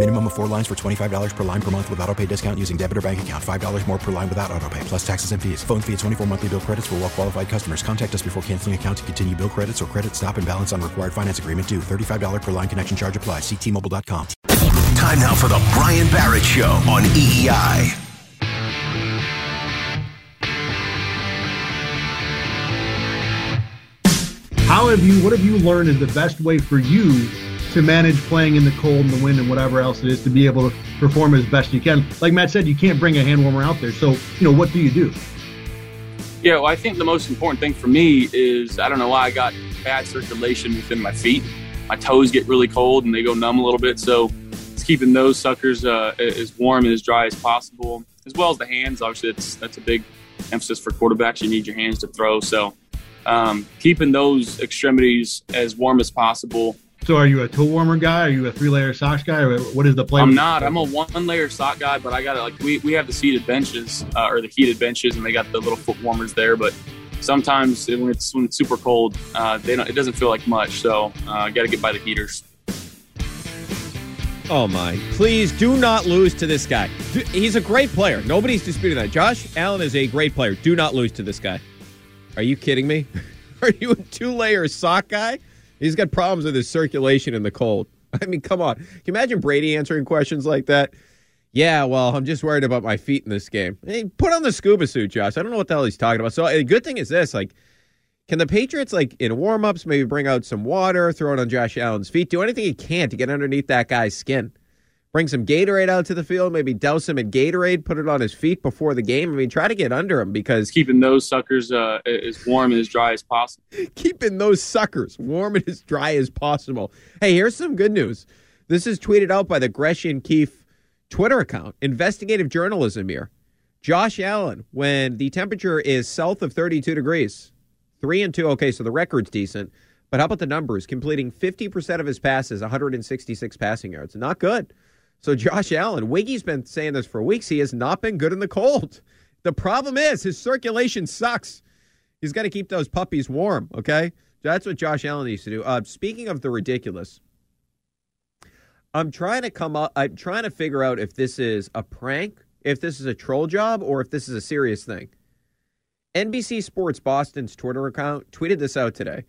Minimum of four lines for $25 per line per month with auto pay discount using debit or bank account. $5 more per line without auto pay, plus taxes and fees. Phone fee at 24 monthly bill credits for well qualified customers. Contact us before canceling account to continue bill credits or credit stop and balance on required finance agreement due. $35 per line connection charge applies. Ctmobile.com. Time now for the Brian Barrett Show on EEI. How have you? What have you learned is the best way for you to manage playing in the cold and the wind and whatever else it is to be able to perform as best you can? Like Matt said, you can't bring a hand warmer out there. So you know what do you do? Yeah, well, I think the most important thing for me is I don't know why I got bad circulation within my feet. My toes get really cold and they go numb a little bit. So it's keeping those suckers uh, as warm and as dry as possible, as well as the hands. Obviously, that's that's a big emphasis for quarterbacks. You need your hands to throw. So um, keeping those extremities as warm as possible. So are you a toe warmer guy? Are you a three layer sock guy? Or what is the play? I'm not. I'm a one layer sock guy, but I got it. Like we, we have the seated benches uh, or the heated benches, and they got the little foot warmers there. But sometimes when it's when it's super cold, uh, they don't. It doesn't feel like much. So uh, I got to get by the heaters. Oh my! Please do not lose to this guy. He's a great player. Nobody's disputing that. Josh Allen is a great player. Do not lose to this guy. Are you kidding me? Are you a two-layer sock guy? He's got problems with his circulation in the cold. I mean, come on. Can you imagine Brady answering questions like that? Yeah, well, I'm just worried about my feet in this game. Hey, put on the scuba suit, Josh. I don't know what the hell he's talking about. So a good thing is this: like, can the Patriots, like in warm-ups, maybe bring out some water, throw it on Josh Allen's feet, do anything he can to get underneath that guy's skin? Bring some Gatorade out to the field, maybe douse him in Gatorade, put it on his feet before the game. I mean, try to get under him because keeping those suckers uh, as warm and as dry as possible. keeping those suckers warm and as dry as possible. Hey, here's some good news. This is tweeted out by the Gresham Keefe Twitter account. Investigative journalism here. Josh Allen, when the temperature is south of 32 degrees, three and two. Okay, so the record's decent. But how about the numbers? Completing 50% of his passes, 166 passing yards. Not good. So Josh Allen, Wiggy's been saying this for weeks. He has not been good in the cold. The problem is his circulation sucks. He's got to keep those puppies warm. Okay, that's what Josh Allen needs to do. Uh, speaking of the ridiculous, I'm trying to come up. I'm trying to figure out if this is a prank, if this is a troll job, or if this is a serious thing. NBC Sports Boston's Twitter account tweeted this out today.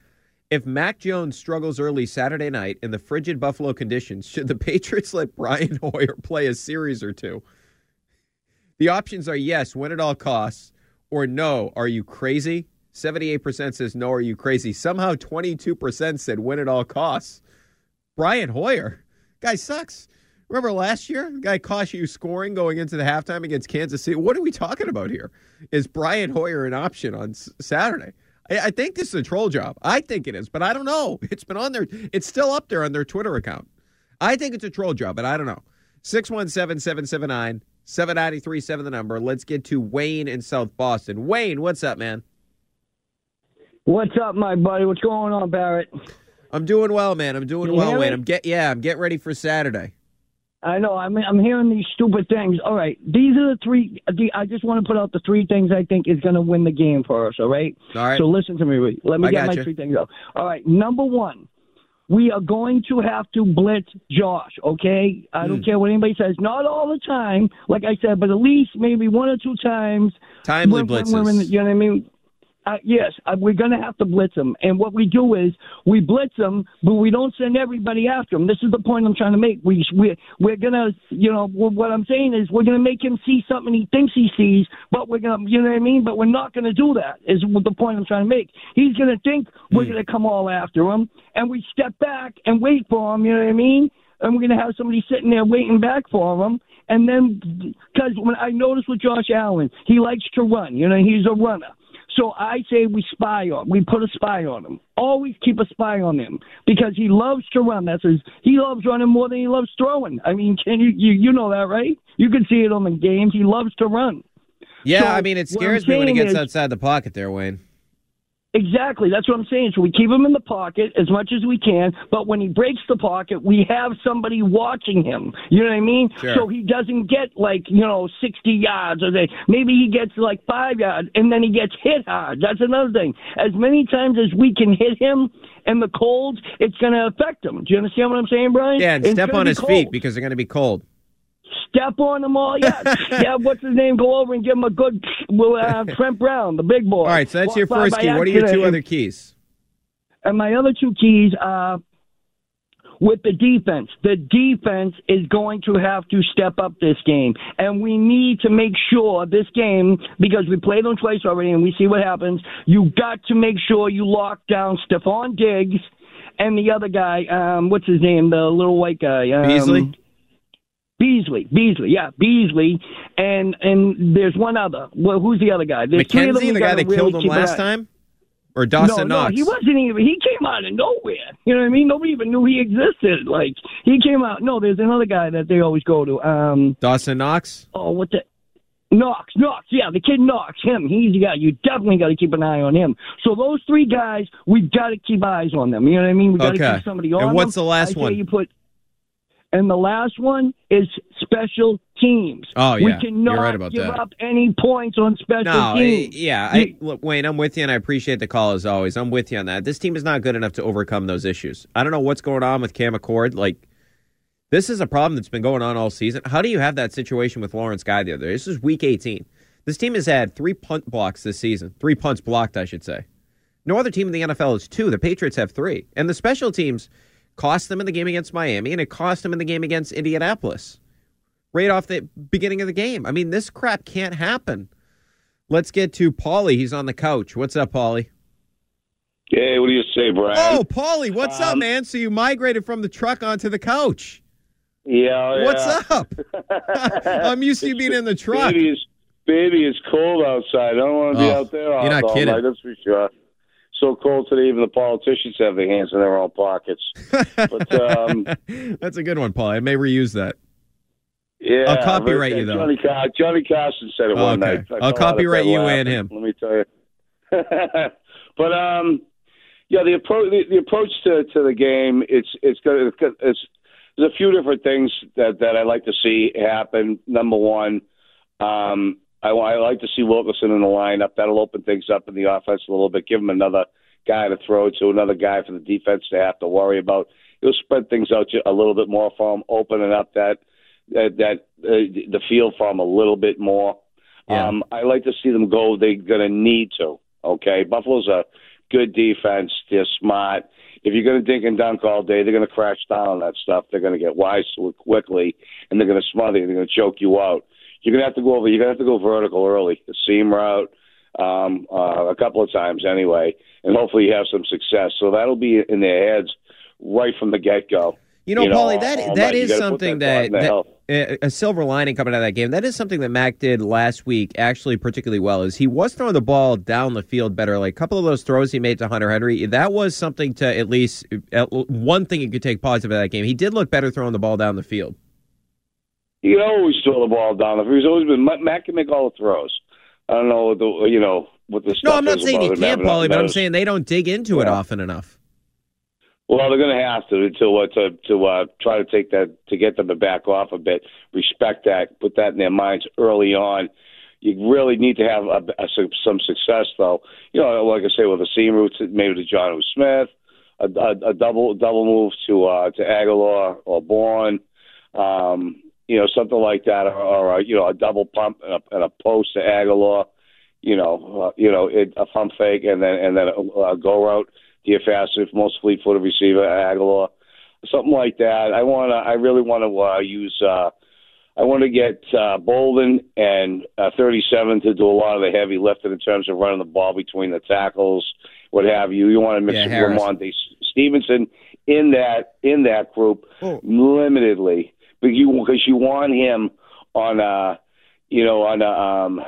If Mac Jones struggles early Saturday night in the frigid Buffalo conditions, should the Patriots let Brian Hoyer play a series or two? The options are yes, win at all costs, or no, are you crazy? 78% says no, are you crazy? Somehow 22% said win at all costs. Brian Hoyer, guy sucks. Remember last year? The guy cost you scoring going into the halftime against Kansas City. What are we talking about here? Is Brian Hoyer an option on Saturday? I, think this is a troll job. I think it is, but I don't know. It's been on there. It's still up there on their Twitter account. I think it's a troll job, but I don't know. 617 779 7937, the number. Let's get to Wayne in South Boston. Wayne, what's up, man? What's up, my buddy? What's going on, Barrett? I'm doing well, man. I'm doing well, Wayne. I'm get yeah, I'm getting ready for Saturday. I know. I'm I'm hearing these stupid things. All right, these are the three. The, I just want to put out the three things I think is going to win the game for us. All right. All right. So listen to me. Let me I get my gotcha. three things out. All right. Number one, we are going to have to blitz Josh. Okay. I Hmm. don't care what anybody says. Not all the time, like I said, but at least maybe one or two times. Timely when- when we're in the- blitzes. you know what I mean? Uh, yes, uh, we're going to have to blitz them. And what we do is we blitz them, but we don't send everybody after him. This is the point I'm trying to make. We we we're going to, you know, wh- what I'm saying is we're going to make him see something he thinks he sees, but we're going to, you know what I mean? But we're not going to do that. Is the point I'm trying to make. He's going to think we're going to come all after him, and we step back and wait for him. You know what I mean? and we're going to have somebody sitting there waiting back for him. And then, because when I noticed with Josh Allen, he likes to run. You know, he's a runner. So I say we spy on. We put a spy on him. Always keep a spy on him because he loves to run. That's his. He loves running more than he loves throwing. I mean, can you you, you know that, right? You can see it on the games. He loves to run. Yeah, So I mean, it scares me when he gets is- outside the pocket there, Wayne. Exactly. That's what I'm saying. So we keep him in the pocket as much as we can, but when he breaks the pocket, we have somebody watching him. You know what I mean? Sure. So he doesn't get like, you know, 60 yards or they, maybe he gets like 5 yards and then he gets hit hard. That's another thing. As many times as we can hit him in the cold, it's going to affect him. Do you understand what I'm saying, Brian? Yeah, and It's step on his cold. feet because they're going to be cold. Step on them all, yes. yeah, what's his name? Go over and give him a good, well, uh, Trent Brown, the big boy. All right, so that's Walk your first key. What are your two other keys? And my other two keys are with the defense. The defense is going to have to step up this game. And we need to make sure this game, because we played them twice already and we see what happens, you got to make sure you lock down Stefon Diggs and the other guy, um, what's his name, the little white guy. Um, Beasley? Beasley, Beasley, yeah, Beasley, and and there's one other. Well, who's the other guy? There's McKenzie, the guy that really killed him last time? Or Dawson no, Knox? No, he wasn't even. He came out of nowhere. You know what I mean? Nobody even knew he existed. Like he came out. No, there's another guy that they always go to. Um, Dawson Knox? oh, what the? Knox, Knox, yeah, the kid Knox, him, he's the guy. You definitely got to keep an eye on him. So those three guys, we've got to keep eyes on them. You know what I mean? We got to Okay. keep somebody on And what's them. the last I one? You put, and the last one is special teams. Oh, we yeah. cannot You're right about give that. up any points on special No, teams. I- yeah. I, look, Wayne, I'm with you, and I appreciate the call as always. I'm with you on that. This team is not good enough to overcome those issues. I don't know what's going on with Cam Achord. Like, this is a problem that's been going on all season. How do you have that situation with Lawrence Guy the other day? This is week 18. This team has had three punt blocks this season, three punts blocked, I should say. No other team in the NFL is two. The Patriots have three. And the special teams cost them in the game against Miami, and it cost them in the game against Indianapolis right off the beginning of the game. I mean, this crap can't happen. Let's get to Paulie. He's on the couch. What's up, Paulie? Hey, what do you say, Brian? Oh, Paulie, what's up, Um, man? So you migrated from the truck onto the couch. yeah, What's yeah. up? I'm used to you being in the truck. Baby, it's, baby, it's cold outside. I don't want to be Oh, out there all, you're not all kidding. night, that's for sure. So cold today, even the politicians have their hands in their own pockets. But um, That's a good one, Paulie. I may reuse that. yeah, I'll copyright you, though. Johnny, Car- Johnny Carson said it Oh, one okay. night. I I'll fell out of copyright you laughing, and him. Let me tell you. but um, yeah, the approach the, the approach to, to the game it's it's good. It's, good- it's there's a few different things that that I like to see happen. Number one, um, I, I like to see Wilkerson in the lineup. That'll open things up in the offense a little bit. Give him another guy to throw to, another guy for the defense to have to worry about. It'll spread things out a little bit more for him, opening up that that, that uh, the field for him a little bit more. Yeah. Um, I like to see them go. They're going to need to. Okay, Buffalo's a good defense. They're smart. If you're going to dink and dunk all day, they're going to crash down on that stuff. They're going to get wise to it quickly, and they're going to smother you. They're going to choke you out. You're to have to go over. You're to have to go vertical early, the seam route, um, uh, a couple of times anyway, and hopefully you have some success. So that'll be in their heads right from the get go. You know, Paulie, that all that night. Is something that, that- uh, a silver lining coming out of that game. That is something that Mac did last week, actually particularly well. Is he was throwing the ball down the field better. Like a couple of those throws he made to Hunter Henry, that was something to at least uh, one thing you could take positive out of that game. He did look better throwing the ball down the field. He can always throw the ball down. He's always been Matt can make all the throws. I don't know the you know what the No, I'm not is saying he can't, Paulie, but I'm saying they don't dig into it often enough. Well, they're going to have to to uh, to to uh, try to take that to get them to back off a bit. Respect that. Put that in their minds early on. You really need to have a, a, some success, though. You know, like I say, with a seam route, maybe to Jonnu Smith, a, a, a double double move to uh, to Agholor or Bourne, um, you know, something like that, or, or a, you know, a double pump and a, and a post to Agholor. You know, uh, you know, it, a pump fake and then and then a, a go route to your fastest, most fleet-footed receiver, Agholor, something like that. I want to. I really want to uh, use. Uh, I want to get uh, Bolden and uh, 37 to do a lot of the heavy lifting in terms of running the ball between the tackles, what have you. You want to mix Yeah. Rhamondre Stevenson in that in that group limitedly because you because you want him on a you know on a um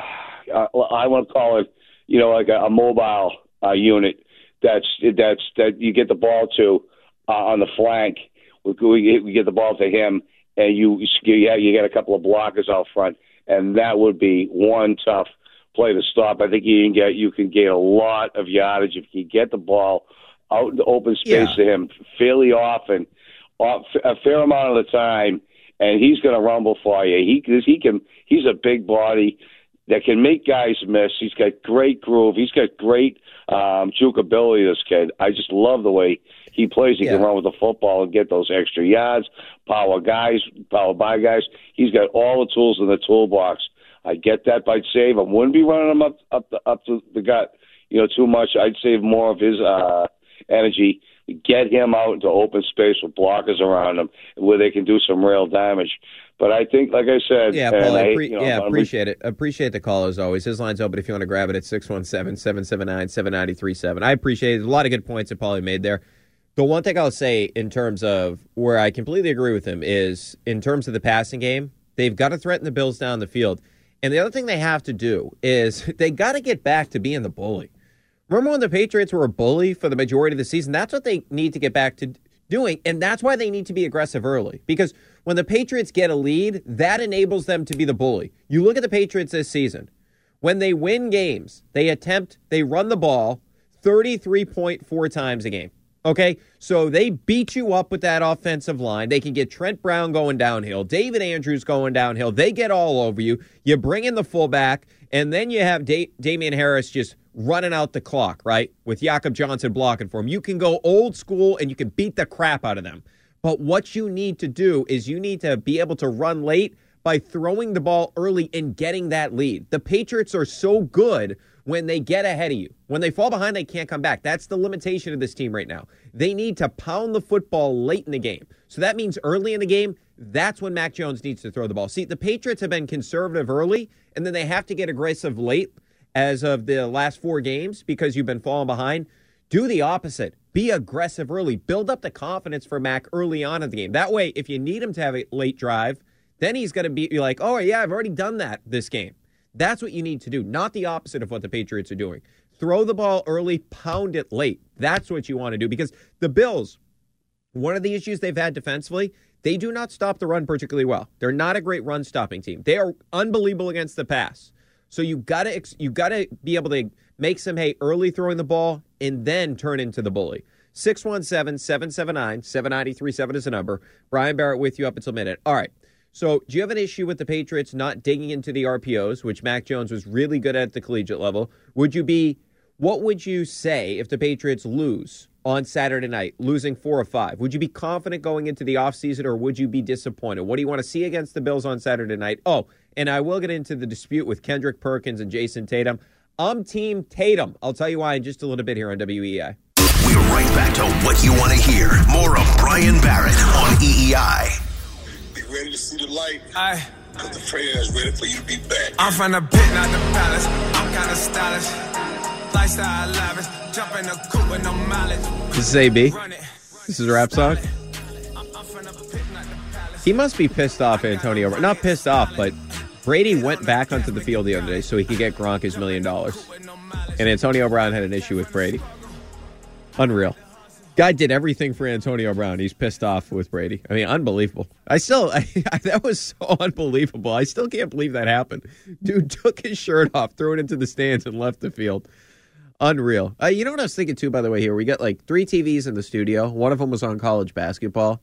uh, I want to call it you know like a, a mobile uh, unit that's that's that you get the ball to uh, on the flank. We, we, we get the ball to him, and you you, you get a couple of blockers out front, and that would be one tough play to stop. I think you can get you can gain a lot of yardage if you get the ball out in the open space Yeah. to him fairly often, a fair amount of the time, and he's going to rumble for you. He he can he's a big body that can make guys miss. He's got great groove. He's got great um, juke ability. This kid, I just love the way he plays. He can run with the football and get those extra yards. Power guys, power by guys. He's got all the tools in the toolbox. I get that by save. I wouldn't be running him up up the, up to the gut, you know, too much. I'd save more of his uh, energy. Get him out into open space with blockers around him where they can do some real damage. But I think, like I said, Yeah, Paul, I appre- you know, yeah, appreciate it. Appreciate the call as always. His line's open if you want to grab it at 617-779-7937. I appreciate it. A lot of good points that Paulie made there. The one thing I'll say in terms of where I completely agree with him is in terms of the passing game, they've got to threaten the Bills down the field. And the other thing they have to do is they got to get back to being the bully. Remember when the Patriots were a bully for the majority of the season? That's what they need to get back to doing. And that's why they need to be aggressive early. Because when the Patriots get a lead, that enables them to be the bully. You look at the Patriots this season. When they win games, they attempt, they run the ball 33.4 times a game. Okay? So they beat you up with that offensive line. They can get Trent Brown going downhill, David Andrews going downhill. They get all over you. You bring in the fullback, and then you have da- Damien Harris just running out the clock, right? With Jakob Johnson blocking for him. You can go old school and you can beat the crap out of them. But what you need to do is you need to be able to run late by throwing the ball early and getting that lead. The Patriots are so good when they get ahead of you. When they fall behind, they can't come back. That's the limitation of this team right now. They need to pound the football late in the game. So that means early in the game, that's when Mac Jones needs to throw the ball. See, the Patriots have been conservative early, and then they have to get aggressive late as of the last four games because you've been falling behind. Do the opposite. Be aggressive early. Build up the confidence for Mac early on in the game. That way, if you need him to have a late drive, then he's going to be like, oh, yeah, I've already done that this game. That's what you need to do, not the opposite of what the Patriots are doing. Throw the ball early, pound it late. That's what you want to do because the Bills, one of the issues they've had defensively, they do not stop the run particularly well. They're not a great run stopping team. They are unbelievable against the pass. So you got to you got to be able to make some hay early throwing the ball and then turn into the bully. 617-779-7937 is the number. Brian Barrett with you up until minute. All right. So, do you have an issue with the Patriots not digging into the RPOs, which Mac Jones was really good at the collegiate level? Would you be what would you say if the Patriots lose on Saturday night, losing four or five? Would you be confident going into the offseason or would you be disappointed? What do you want to see against the Bills on Saturday night? Oh, and I will get into the dispute with Kendrick Perkins and Jayson Tatum. I'm Team Tatum. I'll tell you why in just a little bit here on WEEI. We're right back to what you want to hear. More of Brian Barrett on EEI. ready to see the light. I, Cause the prayer is ready for you to be back. I'm from the pit, not the palace. I'm kinda stylish. Lifestyle lavish. Jump in the coupe with no mileage. This is AB. This is a rap song. He must be pissed off, Antonio. Not pissed off, but Brady went back onto the field the other day so he could get Gronk his million dollars. And Antonio Brown had an issue with Brady. Unreal. Guy did everything for Antonio Brown. He's pissed off with Brady. I mean, unbelievable. I still, I, that was so unbelievable. I still can't believe that happened. Dude took his shirt off, threw it into the stands, and left the field. Unreal. Uh, you know what I was thinking too, by the way, here? We got like three TVs in the studio. One of them was on college basketball.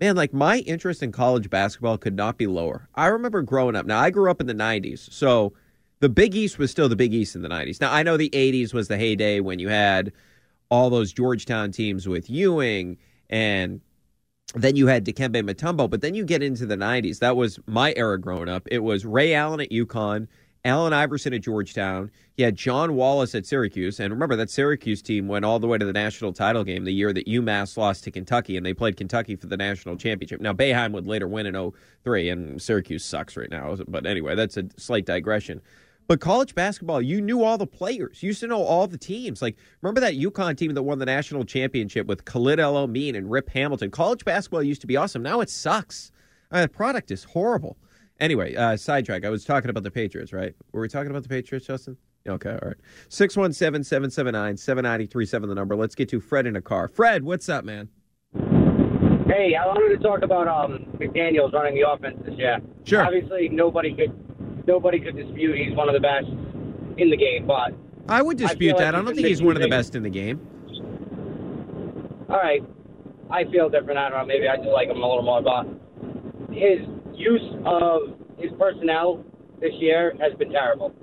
Man, like my interest in college basketball could not be lower. I remember growing up. Now, I grew up in the 90s. So the Big East was still the Big East in the 90s. Now, I know the 80s was the heyday when you had all those Georgetown teams with Ewing and then you had Dikembe Mutombo, but then you get into the 90s. That was my era growing up. It was Ray Allen at UConn, Allen Iverson at Georgetown. He had John Wallace at Syracuse. And remember, that Syracuse team went all the way to the national title game the year that UMass lost to Kentucky, and they played Kentucky for the national championship. Now, Boeheim would later win in 03, and Syracuse sucks right now. But anyway, that's a slight digression. But college basketball, you knew all the players. You used to know all the teams. Like, remember that UConn team that won the national championship with Khalid El Amin and Rip Hamilton? College basketball used to be awesome. Now it sucks. Uh, the product is horrible. Anyway, uh, sidetrack. I was talking about the Patriots, right? Were we talking about the Patriots, Justin? Okay, all right. 617 779 7937, the number. Let's get to Fred in a car. Fred, what's up, man? Hey, I wanted to talk about um, McDaniel's running the offense this year. Sure. Obviously, nobody could nobody could dispute he's one of the best in the game, but I would I dispute feel that. like I don't think he's one of the best in the game. all right, I feel different. I don't know. Maybe I just like him a little more, but his use of his personnel this year has been terrible.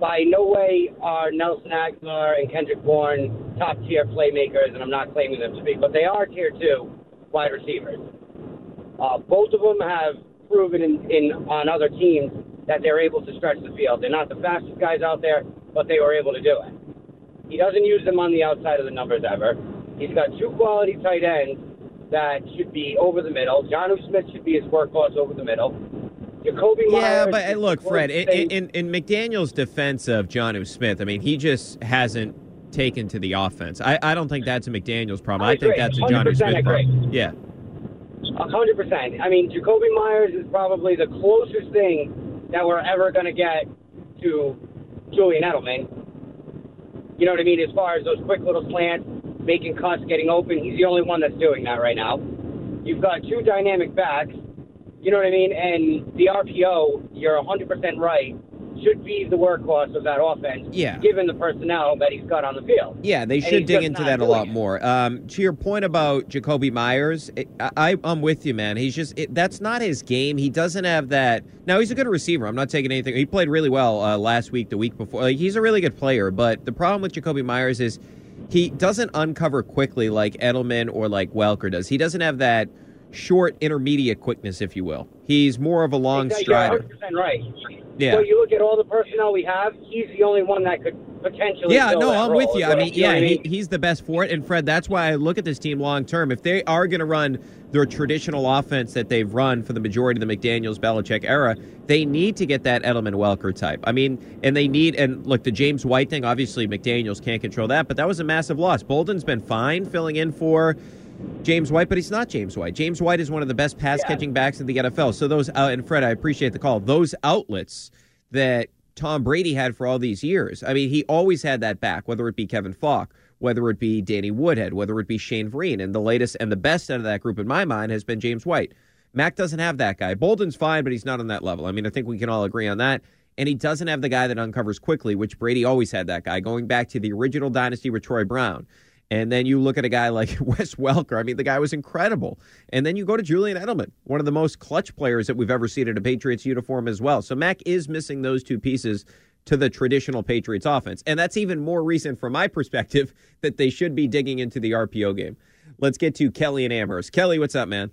By no way are Nelson Agholor and Kendrick Bourne top tier playmakers, and I'm not claiming them to be, but they are tier two wide receivers. Uh, both of them have proven in, in on other teams that they're able to stretch the field. They're not the fastest guys out there, but they were able to do it. He doesn't use them on the outside of the numbers ever. He's got two quality tight ends that should be over the middle. Jonnu Smith should be his workhorse over the middle. Jakobi Meyers. Yeah, Meyers but look, Fred, in, in, in McDaniel's defense of Jonnu Smith, I mean, he just hasn't taken to the offense. I, I don't think that's a McDaniel's problem. I, I think that's a John 100% Smith agree. problem. Yeah. A hundred percent. I mean, Jakobi Meyers is probably the closest thing that we're ever going to get to Julian Edelman. You know what I mean? As far as those quick little slants, making cuts, getting open, he's the only one that's doing that right now. You've got two dynamic backs. You know what I mean? And the RPO, you're hundred percent right, should be the workhorse of that offense. Yeah. Given the personnel that he's got on the field. Yeah, they should dig into that a lot it. more. Um, to your point about Jakobi Meyers, it, I, I'm with you, man. He's just it, that's not his game. He doesn't have that. Now he's a good receiver. I'm not taking anything. He played really well uh, last week, the week before. Like, he's a really good player. But the problem with Jakobi Meyers is he doesn't uncover quickly like Edelman or like Welker does. He doesn't have that short intermediate quickness, if you will. He's more of a long strider. 100% right. Yeah. So you look at all the personnel we have, he's the only one that could potentially. Yeah, no, I'm with you. is I mean, yeah, he, he's the best for it. And Fred, that's why I look at this team long term. If they are going to run their traditional offense that they've run for the majority of the McDaniels Belichick era, they need to get that Edelman Welker type. I mean, and they need and look the James White thing. Obviously, McDaniels can't control that, but that was a massive loss. Bolden's been fine filling in for. James White, but he's not James White. James White is one of the best pass catching backs in the NFL. So those out and Fred, I appreciate the call. Those outlets that Tom Brady had for all these years. I mean, he always had that back, whether it be Kevin Faulk, whether it be Danny Woodhead, whether it be Shane Vereen. And the latest and the best out of that group in my mind has been James White. Mac doesn't have that guy. Bolden's fine, but he's not on that level. I mean, I think we can all agree on that. And he doesn't have the guy that uncovers quickly, which Brady always had that guy, going back to the original dynasty with Troy Brown. And then you look at a guy like Wes Welker. I mean, the guy was incredible. And then you go to Julian Edelman, one of the most clutch players that we've ever seen in a Patriots uniform as well. So Mac is missing those two pieces to the traditional Patriots offense. And that's even more recent from my perspective that they should be digging into the RPO game. Let's get to Kelly and Amherst. Kelly, what's up, man?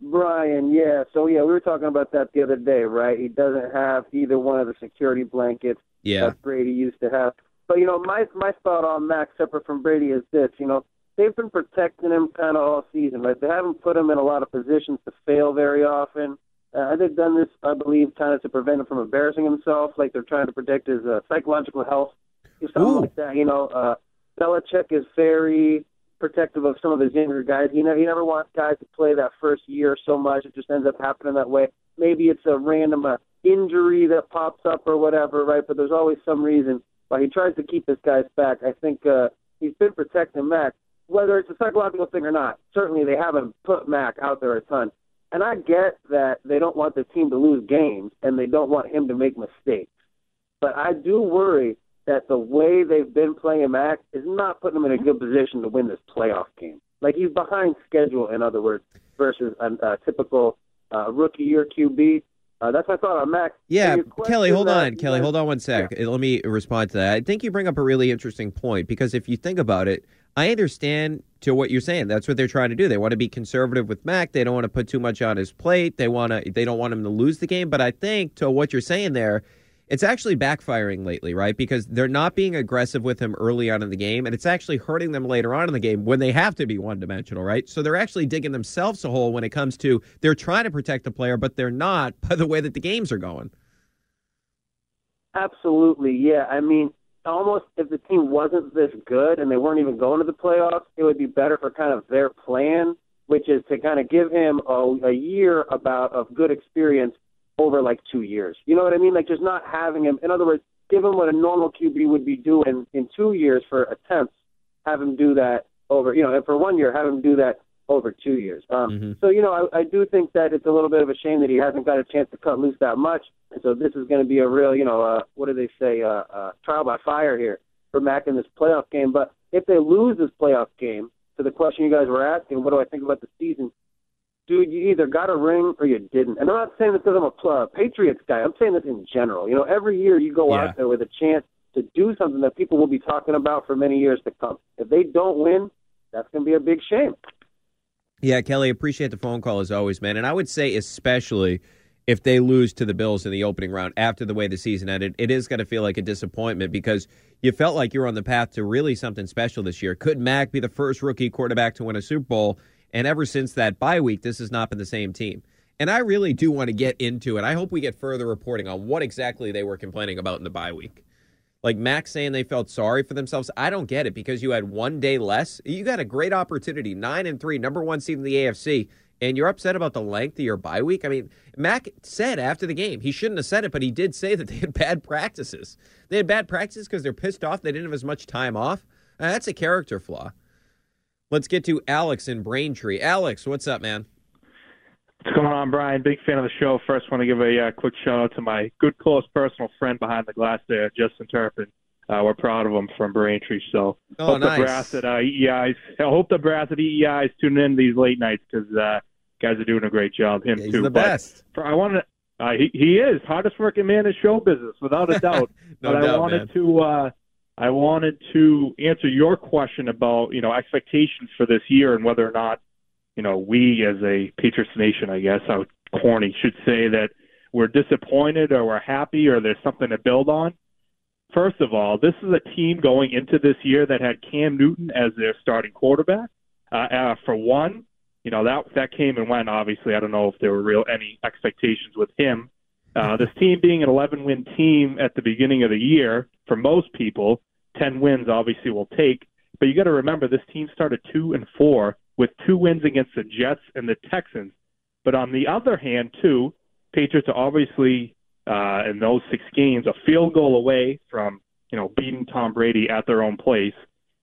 Brian, yeah. So yeah, we were talking about that the other day, right? He doesn't have either one of the security blankets Yeah. that Brady used to have. But you know, my my thought on Max, separate from Brady, is this: you know, they've been protecting him kind of all season, right? They haven't put him in a lot of positions to fail very often. Uh, they've done this, I believe, kind of to prevent him from embarrassing himself, like they're trying to protect his uh, psychological health, or something like that. You know, uh, Belichick is very protective of some of his younger guys. He never, he never wants guys to play that first year so much. It just ends up happening that way. Maybe it's a random uh, injury that pops up or whatever, right? But there's always some reason why he tries to keep his guys back. I think uh, he's been protecting Mac, whether it's a psychological thing or not. Certainly, they haven't put Mac out there a ton. And I get that they don't want the team to lose games and they don't want him to make mistakes. But I do worry that the way they've been playing Mac is not putting him in a good position to win this playoff game. Like he's behind schedule, in other words, versus a, a typical uh, rookie year QB. Uh, that's my thought on Mac. Yeah, Kelly, hold on. Kelly, hold on one sec. Let me respond to that. I think you bring up a really interesting point because if you think about it, I understand to what you're saying. That's what they're trying to do. They want to be conservative with Mac. They don't want to put too much on his plate. They want to. They don't want him to lose the game. But I think to what you're saying there, it's actually backfiring lately, right? Because they're not being aggressive with him early on in the game, and it's actually hurting them later on in the game when they have to be one dimensional, right? So they're actually digging themselves a hole when it comes to they're trying to protect the player, but they're not by the way that the games are going. Absolutely, yeah. I mean, almost if the team wasn't this good and they weren't even going to the playoffs, it would be better for kind of their plan, which is to kind of give him a, a year about of good experience over like two years. You know what I mean? Like just not having him. In other words, give him what a normal QB would be doing in two years for attempts. Have him do that over, you know, and for one year, have him do that over two years. Um, Mm-hmm. So, you know, I, I do think that it's a little bit of a shame that he hasn't got a chance to cut loose that much. And so this is going to be a real, you know, uh, what do they say, uh, uh, trial by fire here for Mac in this playoff game. But if they lose this playoff game, to the question you guys were asking, what do I think about the season? Dude, you either got a ring or you didn't. And I'm not saying this because I'm a pl- Patriots guy. I'm saying this in general. You know, every year you go Yeah. out there with a chance to do something that people will be talking about for many years to come. If they don't win, that's going to be a big shame. Yeah, Kelly, appreciate the phone call as always, man. And I would say, especially if they lose to the Bills in the opening round after the way the season ended, it is going to feel like a disappointment because you felt like you were on the path to really something special this year. Could Mac be the first rookie quarterback to win a Super Bowl? And ever since that bye week, this has not been the same team. And I really do want to get into it. I hope we get further reporting on what exactly they were complaining about in the bye week. Like Max saying they felt sorry for themselves. I don't get it because you had one day less. You got a great opportunity, nine and three, number one seed in the AFC, and you're upset about the length of your bye week. I mean, Mac said after the game he shouldn't have said it, but he did say that they had bad practices. They had bad practices because they're pissed off. They didn't have as much time off. That's a character flaw. Let's get to Alex in Braintree. Alex, what's up, man? What's going on, Brian? Big fan of the show. First, want to give a uh, quick shout out to my good, close personal friend behind the glass there, Justin Turpin. Uh, we're proud of him from Braintree. So Oh, hope nice. the brass at uh, EEI's. I hope the brass at EEI's tune in these late nights because uh, guys are doing a great job. Him He's too. the But best. For, I wanted. Uh, he he is hardest working man in show business, without a doubt. No but I doubt, wanted man. to. Uh, I wanted to answer your question about you know expectations for this year and whether or not you know we as a Patriots nation, I guess how corny should say that we're disappointed or we're happy or there's something to build on. First of all, this is a team going into this year that had Cam Newton as their starting quarterback. Uh, uh, for one, you know that that came and went. Obviously, I don't know if there were real any expectations with him. Uh, this team being an 11 win team at the beginning of the year, for most people, 10 wins obviously will take. But you got to remember this team started two and four with two wins against the Jets and the Texans. But on the other hand, too, Patriots are obviously uh, in those six games a field goal away from you know beating Tom Brady at their own place,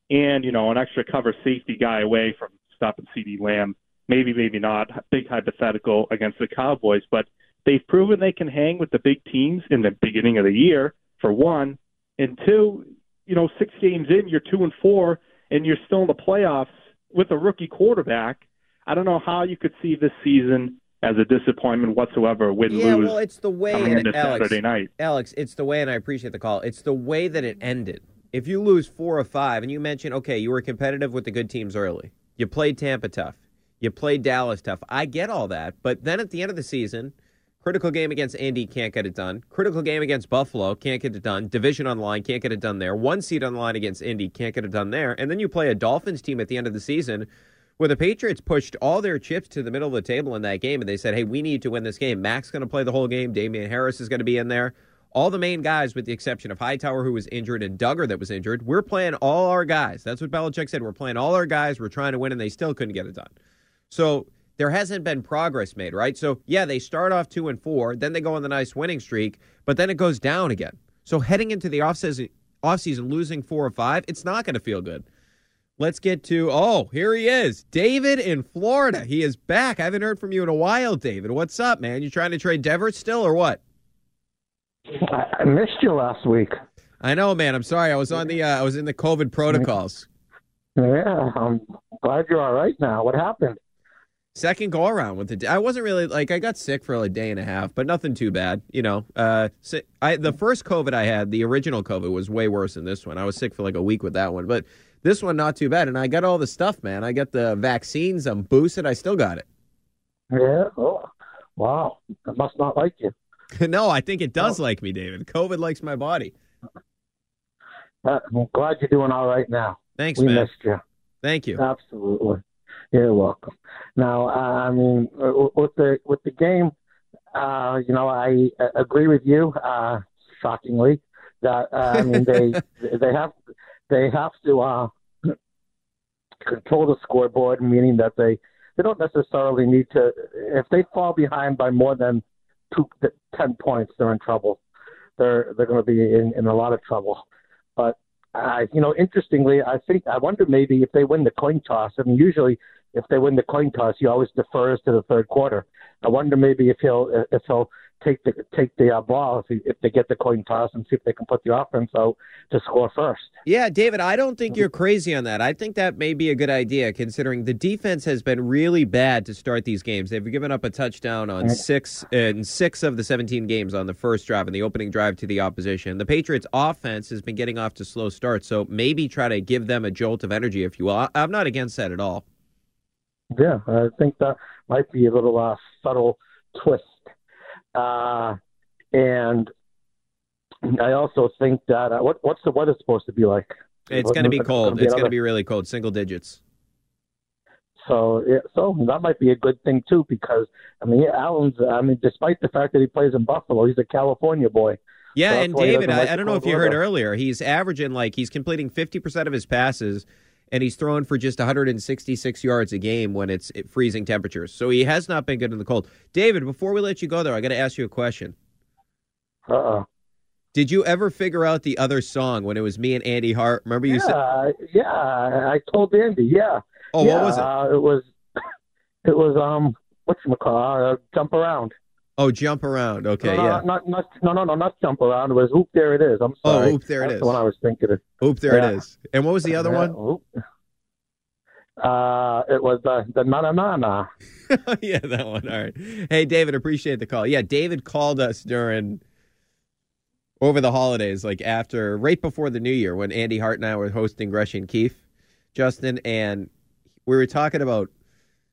and you know an extra cover safety guy away from stopping CeeDee Lamb. Maybe, maybe not. Big hypothetical against the Cowboys, but they've proven they can hang with the big teams in the beginning of the year. For one, and two, you know, six games in, you're two and four, and you're still in the playoffs with a rookie quarterback. I don't know how you could see this season as a disappointment whatsoever. Win Yeah, lose. well, it's the way coming and into Alex, Saturday night. Alex, it's the way, and I appreciate the call. It's the way that it ended. If you lose four or five, and you mentioned, okay, you were competitive with the good teams early, you played Tampa tough, you played Dallas tough. I get all that, but then at the end of the season, critical game against Indy can't get it done. Critical game against Buffalo can't get it done. Division on the line can't get it done there. One seed on the line against Indy can't get it done there. And then you play a Dolphins team at the end of the season where the Patriots pushed all their chips to the middle of the table in that game, and they said, "Hey, we need to win this game." Mac's going to play the whole game. Damien Harris is going to be in there. All the main guys, with the exception of Hightower, who was injured, and Dugger, that was injured. We're playing all our guys. That's what Belichick said. We're playing all our guys. We're trying to win, and they still couldn't get it done. So there hasn't been progress made, right? So yeah, they start off two and four, then they go on the nice winning streak, but then it goes down again. So heading into the offseason, offseason losing four or five, it's not going to feel good. Let's get to oh, here he is, David in Florida. He is back. I haven't heard from you in a while, David. What's up, man? You trying to trade Devers still or what? I, missed you last week. I know, man. I'm sorry. I was on the uh, I was in the COVID protocols. Yeah, I'm glad you're all right now. What happened? Second go around with it. I wasn't really like I got sick for like a day and a half, but nothing too bad. You know, uh, si- I the first COVID I had, the original COVID, was way worse than this one. I was sick for like a week with that one, but this one not too bad. And I got all the stuff, man. I got the vaccines. I'm boosted. I still got it. Yeah. Oh, wow. I must not like you. no, I think it does like me, David. COVID likes my body. Uh, I'm glad you're doing all right now. Thanks, we man. missed you. Thank you. Absolutely. You're welcome. Now, uh, I mean, uh, with the with the game, uh, you know, I uh, agree with you. Uh, shockingly. That uh, I mean, they they have they have to uh, control the scoreboard, meaning that they they don't necessarily need to. If they fall behind by more than two, ten points, they're in trouble. They're they're going to be in, in a lot of trouble. But uh, you know, interestingly, I think I wonder maybe if they win the coin toss. I mean, usually if they win the coin toss, he always defers to the third quarter. I wonder maybe if he'll if he'll take the take the uh, ball if, he, if they get the coin toss and see if they can put the offense out to score first. Yeah, David, I don't think you're crazy on that. I think that may be a good idea considering the defense has been really bad to start these games. They've given up a touchdown on six in six of the 17 games on the first drive and the opening drive to the opposition. The Patriots offense has been getting off to slow starts, so maybe try to give them a jolt of energy if you will. I, I'm not against that at all. Yeah, I think that might be a little uh, subtle twist. Uh, and I also think that uh, what what's the weather supposed to be like? It's going to be cold. Be it's going to be really cold, single digits. So yeah, so that might be a good thing too because I mean Allen's I mean despite the fact that he plays in Buffalo, he's a California boy. Yeah, So and David, I, like I don't know if you heard earlier, he's averaging like he's completing 50% of his passes and he's throwing for just 166 yards a game when it's freezing temperatures. So he has not been good in the cold. David, before we let you go there, I got to ask you a question. Uh-uh. Did you ever figure out the other song when it was me and Andy Hart? Remember you yeah, said yeah, I told Andy, yeah. Oh, what was it? Uh, it was it was um what's you call uh, jump around. Oh, jump around. Okay, no, no, yeah. Not, not, no, no, no, not jump around. It was oop, there it is. I'm sorry. Oh. Oop, There It That's Is. the one I was thinking of. Oop, there Yeah. it is. And what was the other Yeah, one? oop. Uh, it was the the na na na na. yeah, that one. All right. Hey, David, appreciate the call. Yeah, David called us during over the holidays, like after right before the new year when Andy Hart and I were hosting Gresham Keefe, Justin, and we were talking about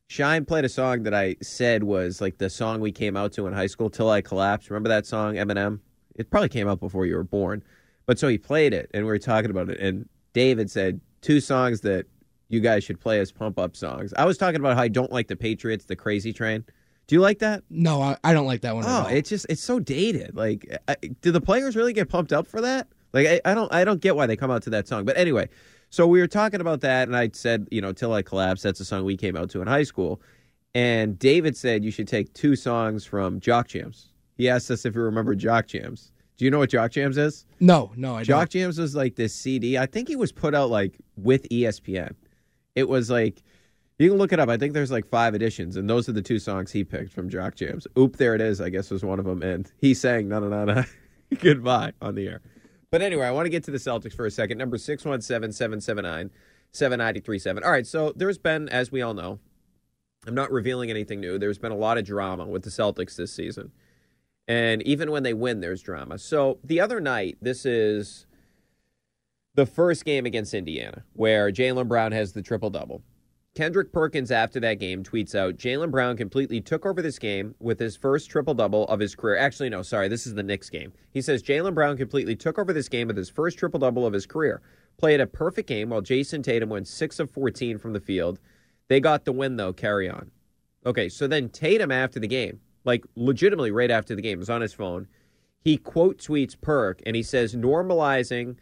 Shine played a song that I said was like the song we came out to in high school, Till I Collapse. Remember that song, Eminem? It probably came out before you were born. But so he played it and we were talking about it. And David said two songs that you guys should play as pump up songs. I was talking about how I don't like the Patriots, the Crazy Train. Do you like that? No, I, I don't like that one. at Oh, all. it's just it's so dated. Like, I, do the players really get pumped up for that? Like, I, I don't I don't get why they come out to that song. But anyway, so we were talking about that, and I said, you know, till I collapse. That's a song we came out to in high school. And David said you should take two songs from Jock Jams. He asked us if we remember Jock Jams. Do you know what Jock Jams is? No, no, I Jock Jams was like this CD. I think he was put out like with ESPN. It was like you can look it up. I think there's like five editions, and those are the two songs he picked from Jock Jams. Oop, there it is. I guess was one of them, and he sang "Na Na Na Na" goodbye on the air. But anyway, I want to get to the Celtics for a second. Number 617-779-7937. All right, so there's been, as we all know, I'm not revealing anything new. There's been a lot of drama with the Celtics this season. And even when they win, there's drama. So the other night, this is the first game against Indiana, where Jaylen Brown has the triple double. Kendrick Perkins, after that game, tweets out Jaylen Brown completely took over this game with his first triple double of his career. Actually, no, sorry, this is the Knicks game. He says Jaylen Brown completely took over this game with his first triple double of his career. Played a perfect game while Jayson Tatum went 6 of 14 from the field. They got the win, though. Carry on. Okay, so then Tatum, after the game, like legitimately right after the game, was on his phone. He quote tweets Perk and he says, normalizing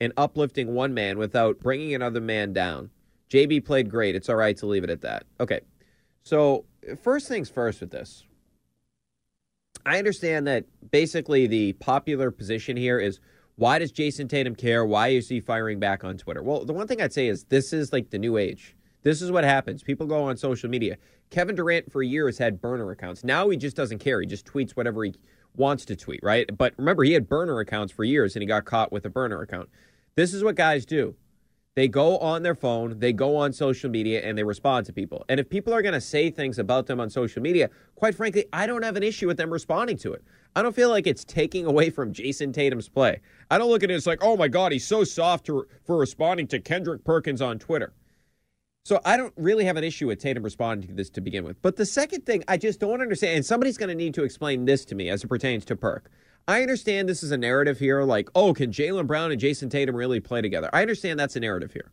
and uplifting one man without bringing another man down. JB played great. It's all right to leave it at that. Okay. So, first things first with this. I understand that basically the popular position here is why does Jayson Tatum care? Why is he firing back on Twitter? Well, the one thing I'd say is this is like the new age. This is what happens. People go on social media. Kevin Durant for years had burner accounts. Now he just doesn't care. He just tweets whatever he wants to tweet, right? But remember, he had burner accounts for years and he got caught with a burner account. This is what guys do. They go on their phone, they go on social media, and they respond to people. And if people are going to say things about them on social media, quite frankly, I don't have an issue with them responding to it. I don't feel like it's taking away from Jayson Tatum's play. I don't look at it as like, oh my God, he's so soft to, for responding to Kendrick Perkins on Twitter. So I don't really have an issue with Tatum responding to this to begin with. But the second thing, I just don't understand, and somebody's going to need to explain this to me as it pertains to Perk. I understand this is a narrative here, like, oh, can Jaylen Brown and Jayson Tatum really play together? I understand that's a narrative here.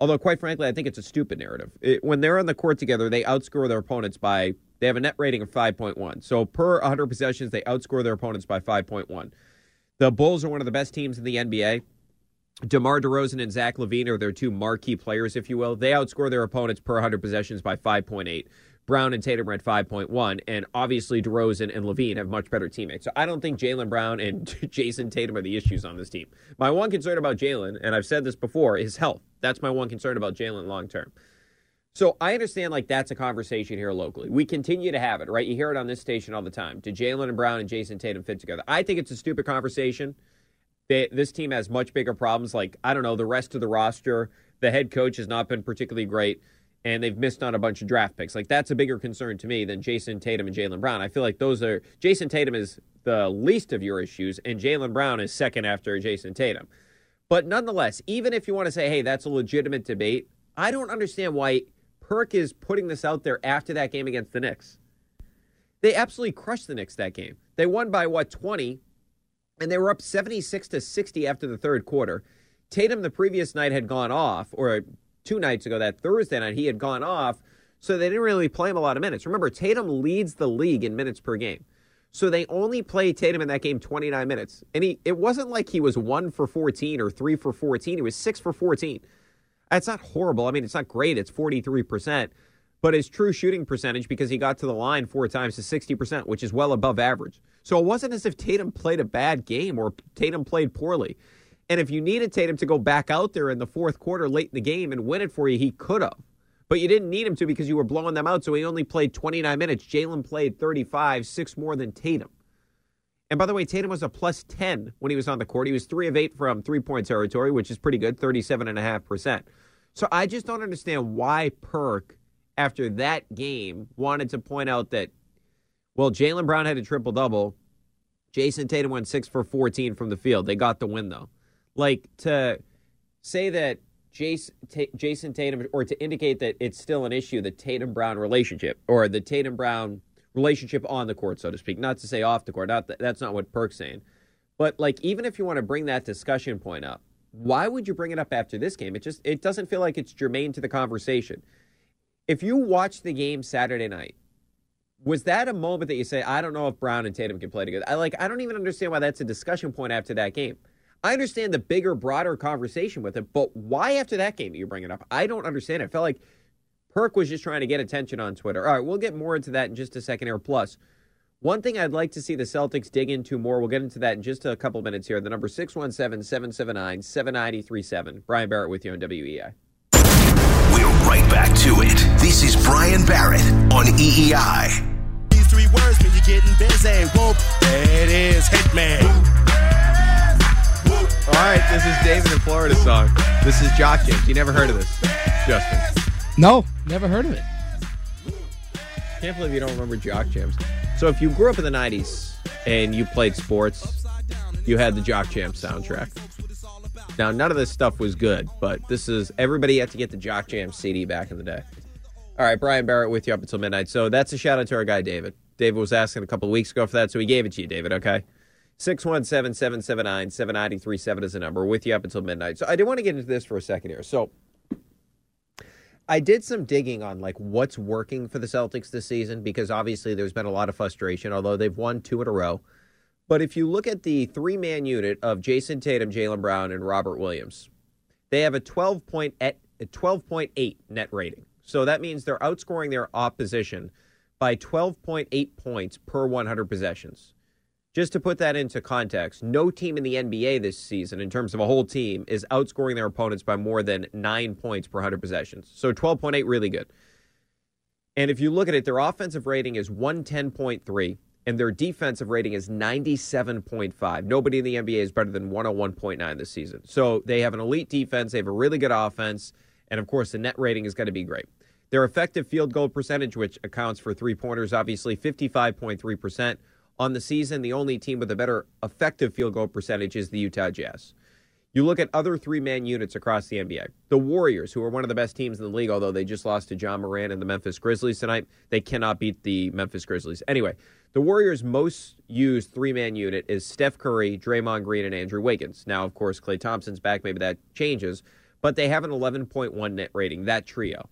Although, quite frankly, I think it's a stupid narrative. It, when they're on the court together, they outscore their opponents by, they have a net rating of 5.1. So per 100 possessions, they outscore their opponents by 5.1. The Bulls are one of the best teams in the NBA. DeMar DeRozan and Zach LaVine are their two marquee players, if you will. They outscore their opponents per 100 possessions by 5.8. Brown and Tatum at 5.1, and obviously DeRozan and LaVine have much better teammates. So I don't think Jaylen Brown and Jayson Tatum are the issues on this team. My one concern about Jaylen, and I've said this before, is health. That's my one concern about Jaylen long term. So I understand like that's a conversation here locally. We continue to have it, right? You hear it on this station all the time. Do Jaylen and Brown and Jayson Tatum fit together? I think it's a stupid conversation. They, this team has much bigger problems. Like I don't know, the rest of the roster, the head coach has not been particularly great, and they've missed on a bunch of draft picks. Like that's a bigger concern to me than Jayson Tatum and Jaylen Brown. I feel like those are Jayson Tatum is the least of your issues, and Jaylen Brown is second after Jayson Tatum. But nonetheless, even if you want to say, hey, that's a legitimate debate, I don't understand why Perk is putting this out there after that game against the Knicks. They absolutely crushed the Knicks that game. They won by what, 20? And they were up 76 to 60 after the third quarter. Tatum the previous night had gone off, or two nights ago, that Thursday night, he had gone off, so they didn't really play him a lot of minutes. Remember, Tatum leads the league in minutes per game. So they only played Tatum in that game 29 minutes. And he it wasn't like he was 1 for 14 or 3 for 14. He was 6 for 14. That's not horrible. I mean, it's not great. It's 43%. But his true shooting percentage, because he got to the line four times, is 60%, which is well above average. So it wasn't as if Tatum played a bad game or Tatum played poorly. And if you needed Tatum to go back out there in the fourth quarter late in the game and win it for you, he could have. But you didn't need him to because you were blowing them out. So he only played 29 minutes. Jaylen played 35, six more than Tatum. And by the way, Tatum was a plus 10 when he was on the court. He was 3 of 8 from three point territory, which is pretty good, 37.5%. So I just don't understand why Perk, after that game, wanted to point out that, well, Jaylen Brown had a triple double. Jayson Tatum went 6 for 14 from the field. They got the win, though. Like, to say that Jayson, T- Jayson Tatum, or to indicate that it's still an issue, the Tatum Brown relationship, or the Tatum Brown relationship on the court, so to speak. Not to say off the court. Not that, that's not what Perk's saying. But like, even if you want to bring that discussion point up, why would you bring it up after this game? It just it doesn't feel like it's germane to the conversation. If you watch the game Saturday night, was that a moment that you say, I don't know if Brown and Tatum can play together? I like I don't even understand why that's a discussion point after that game. I understand the bigger, broader conversation with it, but why after that game you bring it up? I don't understand. It felt like Perk was just trying to get attention on Twitter. All right, we'll get more into that in just a second here. Plus, one thing I'd like to see the Celtics dig into more, we'll get into that in just a couple minutes here. The number 617 779 7937. Brian Barrett with you on WEEI. We're right back to it. This is Brian Barrett on E EEI. These three words when you're getting busy. Whoop, there it is, Hitman. All right, this is David in Florida song. This is Jock Jams. You never heard of this, Justin? No, never heard of it. Can't believe you don't remember Jock Jams. So if you grew up in the 90s and you played sports, you had the Jock Jam soundtrack. Now, none of this stuff was good, but this is everybody had to get the Jock Jam CD back in the day. All right, Brian Barrett with you up until midnight. So that's a shout out to our guy, David. David was asking a couple of weeks ago for that, so he gave it to you, David, okay? 617 779 7937 is the number. With you up until midnight. So I do want to get into this for a second here. So I did some digging on like what's working for the Celtics this season because obviously there's been a lot of frustration, although they've won two in a row. But if you look at the three man unit of Jayson Tatum, Jaylen Brown, and Robert Williams, they have a 12 point at a 12.8 net rating. So that means they're outscoring their opposition by 12.8 points per 100 possessions. Just to put that into context, no team in the NBA this season, in terms of a whole team, is outscoring their opponents by more than nine points per 100 possessions. So 12.8, really good. And if you look at it, their offensive rating is 110.3, and their defensive rating is 97.5. Nobody in the NBA is better than 101.9 this season. So they have an elite defense, they have a really good offense, and of course, the net rating is going to be great. Their effective field goal percentage, which accounts for three pointers, obviously 55.3%. On the season, the only team with a better effective field goal percentage is the Utah Jazz. You look at other three man units across the NBA. The Warriors, who are one of the best teams in the league, although they just lost to Ja Morant and the Memphis Grizzlies tonight, they cannot beat the Memphis Grizzlies. Anyway, the Warriors' most used three man unit is Steph Curry, Draymond Green, and Andrew Wiggins. Now, of course, Klay Thompson's back. Maybe that changes, but they have an 11.1 net rating, that trio.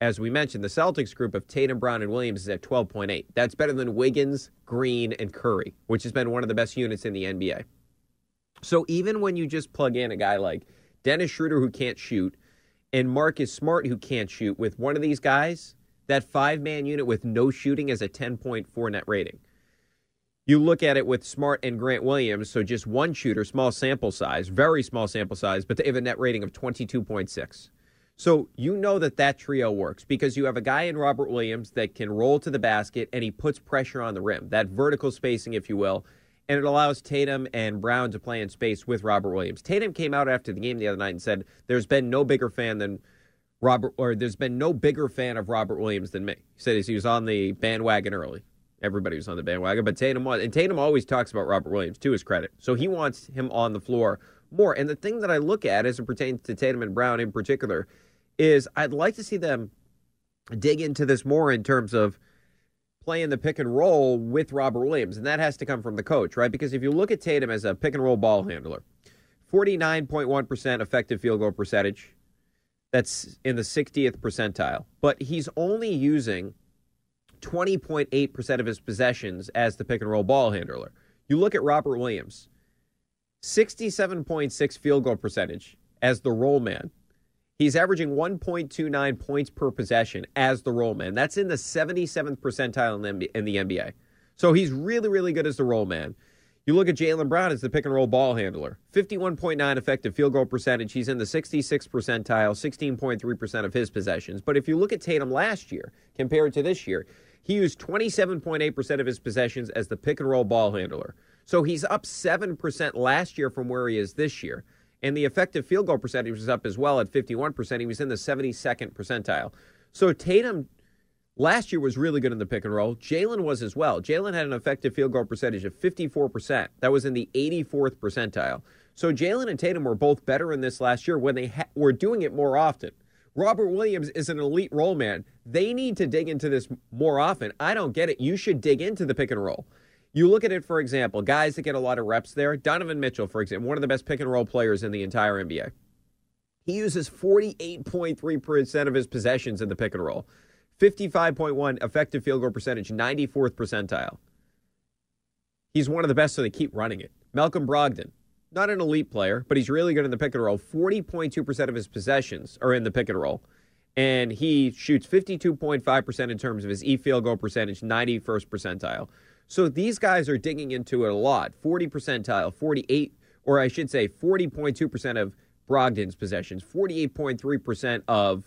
As we mentioned, the Celtics group of Tatum, Brown, and Williams is at 12.8. That's better than Wiggins, Green, and Curry, which has been one of the best units in the NBA. So even when you just plug in a guy like Dennis Schroeder who can't shoot and Marcus Smart who can't shoot with one of these guys, that five man unit with no shooting is a 10.4 net rating. You look at it with Smart and Grant Williams, so just one shooter, small sample size, very small sample size, but they have a net rating of 22.6. So you know that that trio works because you have a guy in Robert Williams that can roll to the basket and he puts pressure on the rim, that vertical spacing, if you will, and it allows Tatum and Brown to play in space with Robert Williams. Tatum came out after the game the other night and said, "There's been no bigger fan than Robert, or there's been no bigger fan of Robert Williams than me." He said he was on the bandwagon early. Everybody was on the bandwagon, but Tatum was, and Tatum always talks about Robert Williams to his credit. So he wants him on the floor more. And the thing that I look at as it pertains to Tatum and Brown in particular is I'd like to see them dig into this more in terms of playing the pick and roll with Robert Williams, and that has to come from the coach, right? Because if you look at Tatum as a pick and roll ball handler, 49.1% effective field goal percentage. That's in the 60th percentile. But he's only using 20.8% of his possessions as the pick and roll ball handler. You look at Robert Williams, 67.6 field goal percentage as the roll man. He's averaging 1.29 points per possession as the roll man. That's in the 77th percentile in the, NBA. So he's really, really good as the roll man. You look at Jaylen Brown as the pick and roll ball handler. 51.9 effective field goal percentage. He's in the 66th percentile, 16.3% of his possessions. But if you look at Tatum last year compared to this year, he used 27.8% of his possessions as the pick and roll ball handler. So he's up 7% last year from where he is this year. And the effective field goal percentage was up as well at 51%. He was in the 72nd percentile. So Tatum last year was really good in the pick and roll. Jaylen was as well. Jaylen had an effective field goal percentage of 54%. That was in the 84th percentile. So Jaylen and Tatum were both better in this last year when they ha- were doing it more often. Robert Williams is an elite roll man. They need to dig into this more often. I don't get it. You should dig into the pick and roll. You look at it, for example, guys that get a lot of reps there. Donovan Mitchell, for example, one of the best pick and roll players in the entire NBA. He uses 48.3% of his possessions in the pick and roll, 55.1 effective field goal percentage, 94th percentile. He's one of the best, so they keep running it. Malcolm Brogdon, not an elite player, but he's really good in the pick and roll. 40.2% of his possessions are in the pick and roll. And he shoots 52.5% in terms of his e field goal percentage, 91st percentile. So these guys are digging into it a lot 40 percentile, 48, or I should say 40.2% of Brogdon's possessions, 48.3% of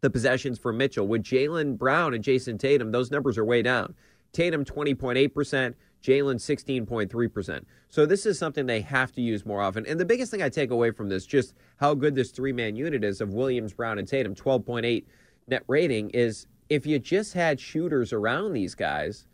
the possessions for Mitchell. With Jaylen Brown and Jayson Tatum, those numbers are way down. Tatum 20.8%, Jaylen 16.3%. So this is something they have to use more often. And the biggest thing I take away from this, just how good this three man unit is of Williams, Brown, and Tatum, 12.8 net rating, is if you just had shooters around these guys,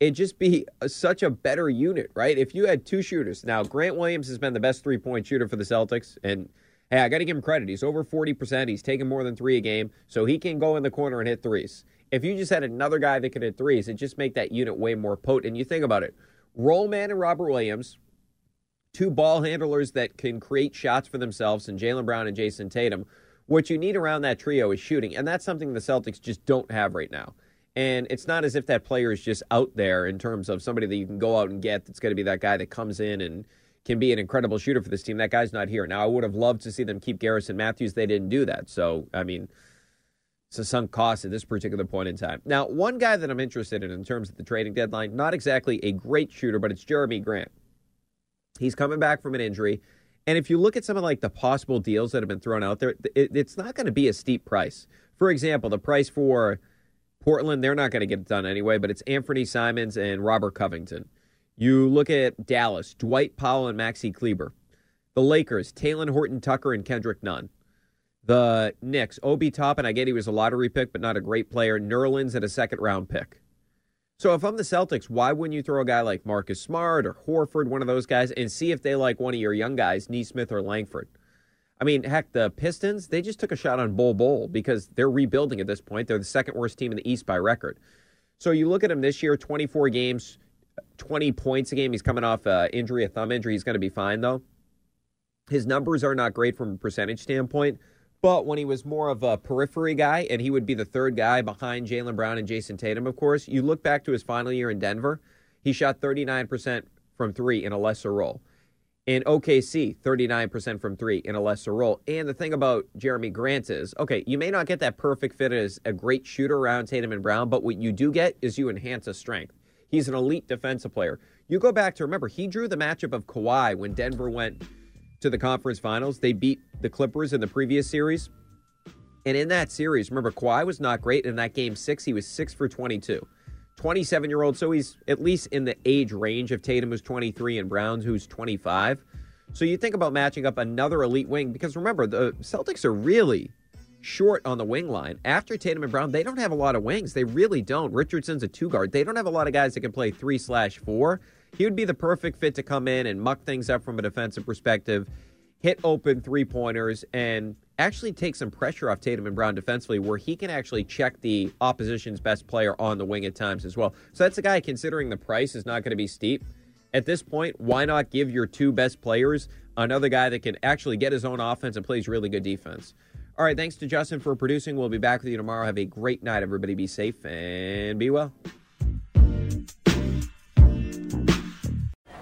it'd just be a, such a better unit, right? If you had two shooters. Now, Grant Williams has been the best three point shooter for the Celtics. And hey, I got to give him credit. He's over 40%. He's taking more than three a game. So he can go in the corner and hit threes. If you just had another guy that could hit threes, it just make that unit way more potent. You think about it. Rollman and Robert Williams, two ball handlers that can create shots for themselves, and Jaylen Brown and Jayson Tatum. What you need around that trio is shooting, and that's something the Celtics just don't have right now. And it's not as if that player is just out there in terms of somebody that you can go out and get that's going to be that guy that comes in and can be an incredible shooter for this team. That guy's not here. Now, I would have loved to see them keep Garrison Matthews. They didn't do that. So, I mean, it's a sunk cost at this particular point in time. Now, one guy that I'm interested in in terms of the trading deadline, not exactly a great shooter, but it's Jerami Grant. He's coming back from an injury. And if you look at some of like the possible deals that have been thrown out there, it, it's not going to be a steep price. For example, the price for Portland, they're not going to get it done anyway, but it's Anthony Simons and Robert Covington. You look at Dallas, Dwight Powell and Maxi Kleber. The Lakers, Talen Horton Tucker and Kendrick Nunn. The Knicks, Obi Toppin, I get he was a lottery pick, but not a great player. Nerlens at a second round pick. So if I'm the Celtics, why wouldn't you throw a guy like Marcus Smart or Horford, one of those guys, and see if they like one of your young guys, Nesmith or Langford? I mean, heck, the Pistons, they just took a shot on Bol Bol because they're rebuilding at this point. They're the second worst team in the East by record. So you look at him this year, 24 games, 20 points a game. He's coming off uh, injury, a thumb injury. He's going to be fine, though. His numbers are not great from a percentage standpoint, but when he was more of a periphery guy and he would be the third guy behind Jaylen Brown and Jayson Tatum, of course, you look back to his final year in Denver, he shot 39% from three in a lesser role. In OKC, 39% from three in a lesser role. And the thing about Jerami Grant is, okay, you may not get that perfect fit as a great shooter around Tatum and Brown, but what you do get is you enhance a strength. He's an elite defensive player. You go back to remember, he drew the matchup of Kawhi when Denver went to the conference finals. They beat the Clippers in the previous series. And in that series, remember, Kawhi was not great. In that game six, he was six for 22. 27 year old, so he's at least in the age range of Tatum, who's 23, and Browns, who's 25. So you think about matching up another elite wing because remember, the Celtics are really short on the wing line. After Tatum and Brown, they don't have a lot of wings. They really don't. Richardson's a two guard. They don't have a lot of guys that can play three slash four. He would be the perfect fit to come in and muck things up from a defensive perspective, hit open three pointers, and actually take some pressure off Tatum and Brown defensively, where he can actually check the opposition's best player on the wing at times as well. So that's a guy, considering the price is not going to be steep. At this point, why not give your two best players another guy that can actually get his own offense and plays really good defense? All right, thanks to Justin for producing. We'll be back with you tomorrow. Have a great night, everybody. Be safe and be well.